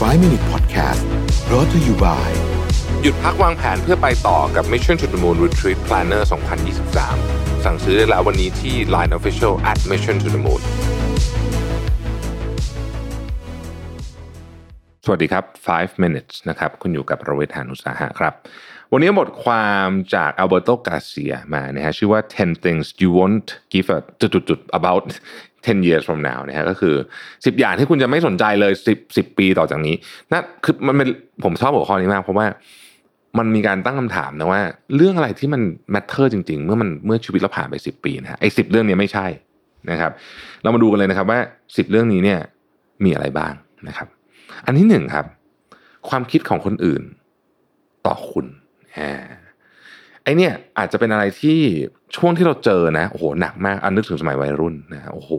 5 Minute Podcast brought to you by หยุดพักวางแผนเพื่อไปต่อกับ Mission to the Moon Retreat Planner 2023 สั่งซื้อได้แล้ววันนี้ที่ Line Official at Mission to the Moon สวัสดีครับ 5 minutes นะครับ คุณอยู่กับประเวทหานุสาหะครับ วันนี้บทความจาก Alberto Garcia มานะฮะชื่อว่า 10 things you won't give a จุดๆ about 10 years from now นะฮะก็คือ 10 อย่างที่คุณจะไม่สนใจเลย 10 10 ปีต่อจากนี้นะคือมันเป็นผมชอบหัวข้อนี้มากเพราะว่ามันมีการตั้งคำถามนะว่า เรื่องอะไรที่มัน matter จริง ๆ เมื่อมันเมื่อชีวิตเราผ่านไป 10 ปีนะฮะไอ้สิเรื่องนี้ไม่ใช่นะครับ เรามาดูกันเลยนะครับว่า 10 เรื่องนี้เนี่ยมีอะไรบ้างนะครับ อันที่หนึ่งครับ ความคิดของคนอื่น ต่อคุณ อ่าไอเนี่ยอาจจะเป็นอะไรที่ช่วงที่เราเจอนะโอ้โหหนักมากอันนึกถึงสมัยวัยรุ่นนะโอ้โห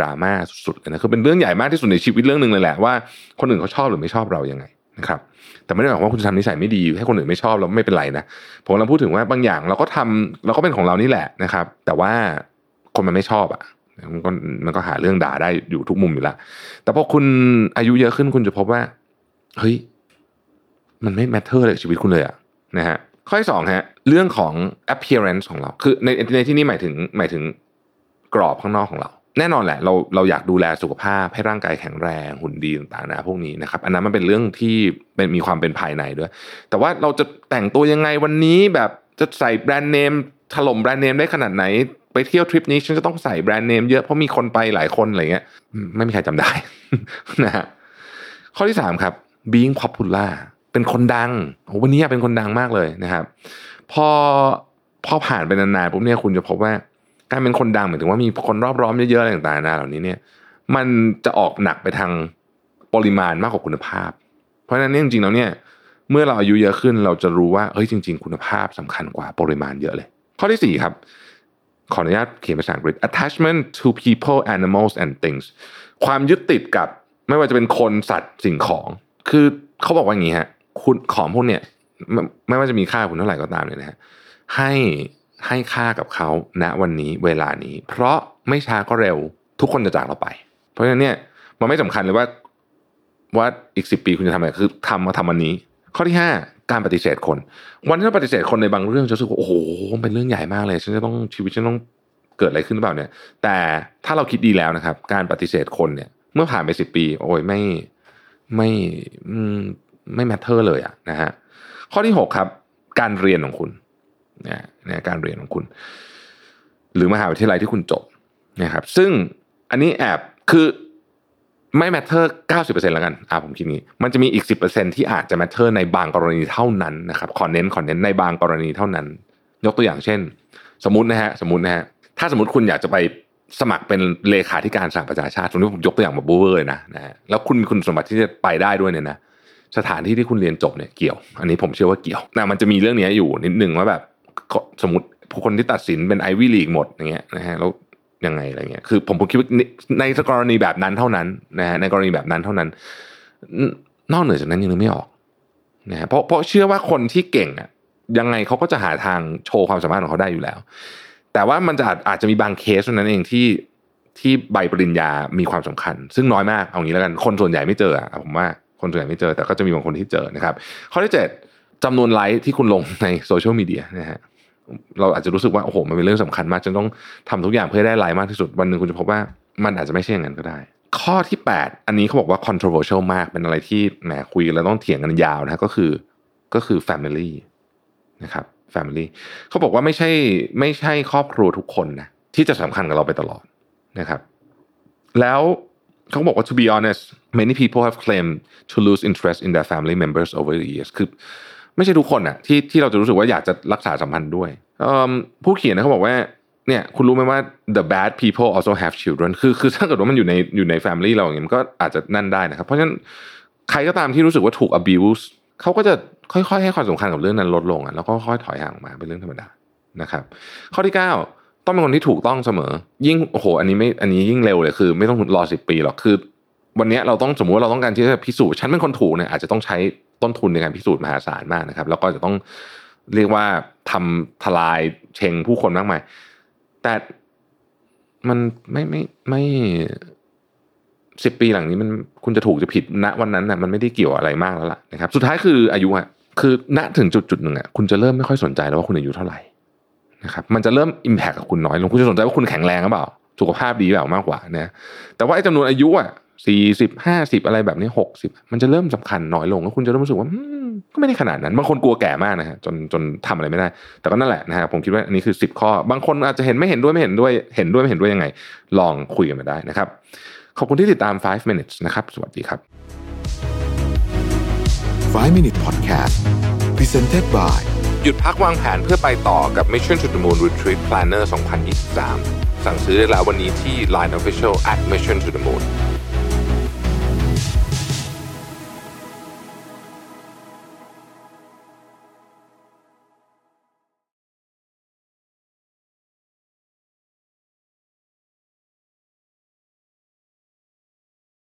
ดราม่าสุดๆเลยนะคือเป็นเรื่องใหญ่มากที่สุดในชีวิตเรื่องหนึ่งเลยแหละว่าคนอื่นเขาชอบหรือไม่ชอบเรายังไงนะครับแต่ไม่ได้หมายความว่าคุณจะทำนิสัยไม่ดีให้คนอื่นไม่ชอบเราไม่เป็นไรนะผมกำลังพูดถึงว่าบางอย่างเราก็ทำเราก็เป็นของเรานี่แหละนะครับ แต่ว่าคนมันไม่ชอบอะมันก็มันก็หาเรื่องด่าได้อยู่ทุกมุมอยู่ล้วแต่พอคุณอายุเยอะขึ้นคุณจะพบว่า เฮ้ย มันไม่ matter เลยชีวิตคุณเลยอะ นะฮะข้อที่สองฮะเรื่องของ appearance ของเรา คือในในที่นี้หมายถึงหมายถึงกรอบข้างนอกของเรา แน่นอนแหละ เราเราอยากดูแลสุขภาพให้ร่างกายแข็งแรงหุ่นดีต่างๆนะพวกนี้นะครับ อันนั้นมันเป็นเรื่องที่เป็นมีความเป็นภายในด้วย แต่ว่าเราจะแต่งตัวยังไงวันนี้แบบจะใส่แบรนด์เนมถล่มแบรนด์เนมได้ขนาดไหน ไปเที่ยวทริปนี้ฉันจะต้องใส่แบรนด์เนมเยอะเพราะมีคนไปหลายคนอะไรเงี้ยไม่มีใครจำได้นะฮะข้อที่สามครับ being popular เป็นคนดังโอ้วันนี้เป็นคนดังมากเลยนะครับ พอพอผ่านไปนานๆปุ๊บเนี่ยคุณจะพบว่า การเป็นคนดังหมายถึงว่ามีคนรอบร้อมเยอะๆอะไรต่างๆนาเหล่านี้เนี่ย มันจะออกหนักไปทางปริมาณมากกว่าคุณภาพ เพราะฉะนั้นเนี่ยจริงๆแล้วเนี่ย เมื่อเราอายุเยอะขึ้นเราจะรู้ว่าเฮ้ยจริง ๆ คุณภาพสำคัญกว่าปริมาณเยอะเลย ข้อที่สี่ครับขออนุญาตเขียนภาษาอังกฤษ attachment to people animals and things ความยึดติดกับไม่ว่าจะเป็นคนสัตว์สิ่งของ คือเขาบอกว่าอย่างนี้ฮะ คุณของพวกเนี้ยไม่ไม่ว่าจะมีค่าคุณเท่าไหร่ก็ตามเนี่ยนะฮะให้ให้ค่ากับเขาณวันนี้เวลานี้ เพราะไม่ช้าก็เร็วทุกคนจะจากเราไป เพราะฉะนั้นเนี่ยมันไม่สำคัญเลยว่าว่าอีกสิปีคุณจะทำอะไรคือทำมาทำวันนี้ ข้อที่ห้าการปฏิเสธคน วันที่เราปฏิเสธคนในบางเรื่องจะรู้สึกว่าโอ้โหเป็นเรื่องใหญ่มากเลยฉันจะต้องชีวิตฉันต้องเกิดอะไรขึ้นหรือเปล่าเนี่ย แต่ถ้าเราคิดดีแล้วนะครับ การปฏิเสธคนเนี่ย เมื่อผ่านไปสิบปี โอ้ยไม่ไม่ ไม่ matter เลยอะนะฮะข้อที่หกครับ การเรียนของคุณนะนะการเรียนของคุณ หรือมหาวิทยาลัยที่คุณจบนะครับซึ่งอันนี้แอบคือไม่ matter เก้าสิบเปอร์เซ็นต์แล้วกันอ่าผมคิดงี้ มันจะมีอีกสิบเปอร์เซ็นที่อาจจะ matter ในบางกรณีเท่านั้นนะครับขอเน้นขอเน้นในบางกรณีเท่านั้น ยกตัวอย่างเช่น สมมตินะฮะสมมตินะฮะถ้าสมมติคุณอยากจะไปสมัครเป็นเลขาธิการสหประชาชาติสมมติผมยกตัวอย่างแบบบูเวอร์เลยนะนะฮะแล้วคุณมีคุณสมบัติที่จะไปได้ด้วยเนี่ยนะ สถานที่ที่คุณเรียนจบเนี่ยเกี่ยว อันนี้ผมเชื่อว่าเกี่ยวแต่มันจะมีเรื่องนี้อยู่นิดนึงว่าแบบสมมติคนที่ตัดสินเป็นไอวี่ลีกหมดอย่างเงี้ยนะฮะแล้วยังไงอะไรเงี้ยคือ ผมผมคิดว่าในกรณีแบบนั้นเท่านั้นนะฮะในกรณีแบบนั้นเท่านั้น นอกเหนือจากนั้นยังนึกไม่ออกนะฮะเพราะเพราะเชื่อว่าคนที่เก่งอะยังไงเขาก็จะหาทางโชว์ความสามารถของเขาได้อยู่แล้ว แต่ว่ามันจะอาจจะมีบางเคสเท่านั้นเองที่ที่ใบปริญญามีความสำคัญ ซึ่งน้อยมากเอางี้แล้วกันคนส่วนใหญ่ไม่เจออะผมว่า คนส่วนใหญ่ไม่เจอ แต่ก็จะมีบางคนที่เจอนะครับ ข้อที่เจ็ดจำนวนไลค์ที่คุณลงในโซเชียลมีเดียนะฮะเราอาจจะรู้สึกว่าโอ้โหมันเป็นเรื่องสำคัญมากจนต้องทำทุกอย่างเพื่อได้ไลค์มากที่สุดวันหนึ่งคุณจะพบว่ามันอาจจะไม่ใช่อย่างนั้นก็ได้ ข้อที่ 8 อันนี้เขาบอกว่า controversial มากเป็นอะไรที่แหมคุยแล้วต้องเถียงกันยาวนะก็คือก็คือ family นะครับ family เขาบอกว่าไม่ใช่ไม่ใช่ครอบครัวทุกคนนะที่จะสำคัญกับเราไปตลอดนะครับ แล้ว เขาบอกว่า to be honest many people have claimed to lose interest in their family members over the years คือไม่ใช่ทุกคนอะที่ที่เราจะรู้สึกว่าอยากจะรักษาสัมพันธ์ด้วยผู้เขียนเขาบอกว่าเนี่ยคุณรู้ไหมว่า the bad people also have children คือคือถ้าเกิดว่ามันอยู่ในอยู่ใน family เราอย่างนี้มันก็อาจจะนั่นได้นะครับ เพราะฉะนั้นใครก็ตามที่รู้สึกว่าถูก abuse เขาก็จะค่อยๆ ให้ความสำคัญกับเรื่องนั้นลดลงอะแล้วก็ค่อยถอยห่างมาเป็นเรื่องธรรมดานะครับ ข้อที่ 9 ต้องเป็นคนที่ถูกต้องเสมอ ยิ่งโอ้โห อันนี้ไม่อันนี้ยิ่งเร็วเลยคือ ไม่ต้องรอสิบปีหรอกคือ วันนี้เราต้องสมมติว่าเราต้องการที่จะพิสูจน์ฉันเป็นคนถูกเนี่ยอาจจะต้องใช้ต้นทุนในการพิสูจน์มหาศาลมากนะครับ แล้วก็จะต้องเรียกว่าทำทลายเชงผู้คนมากมาย แต่มันไม่ไม่ไม่สิบปีหลังนี้มันคุณจะถูกจะผิดณวันนั้นน่ะมันไม่ได้เกี่ยวอะไรมากแล้วล่ะนะครับ สุดท้ายคืออายุอะคือณถึงจุดจุดหนึ่งอะคุณจะเริ่มไม่ค่อยสนใจแล้วว่าคุณอายุเท่าไหร่ นะครับมันจะเริ่มอิมแพคกับคุณน้อยลงคุณจะสนใจว่าคุณแข็งแรงหรือเปล่า สุขภาพดีเปล่ามากกว่านะแต่ว่าไอ้จำนวนอายุอะสี่สิบห้าสิบอะไรแบบนี้หกสิบมันจะเริ่มสำคัญน้อยลงแล้วคุณจะเริ่มรู้สึกว่าก็ไม่ได้ขนาดนั้นบางคนกลัวแก่มากนะฮะจนจนทำอะไรไม่ได้ แต่ก็นั่นแหละนะฮะผมคิดว่าอันนี้คือสิบข้อ บางคนอาจจะเห็นไม่เห็นด้วยไม่เห็นด้วย เห็นด้วยไม่เห็นด้วยยังไง ลองคุยกันมาได้นะครับ ขอบคุณที่ติดตาม 5 minutes นะครับ สวัสดีครับ 5 Minute Podcast Presented by หยุดพักวางแผนเพื่อไปต่อกับ Mission to the Moon Retreat Planner 2023 สั่งซื้อได้แล้ววันนี้ที่ Line Official at Mission to the Moon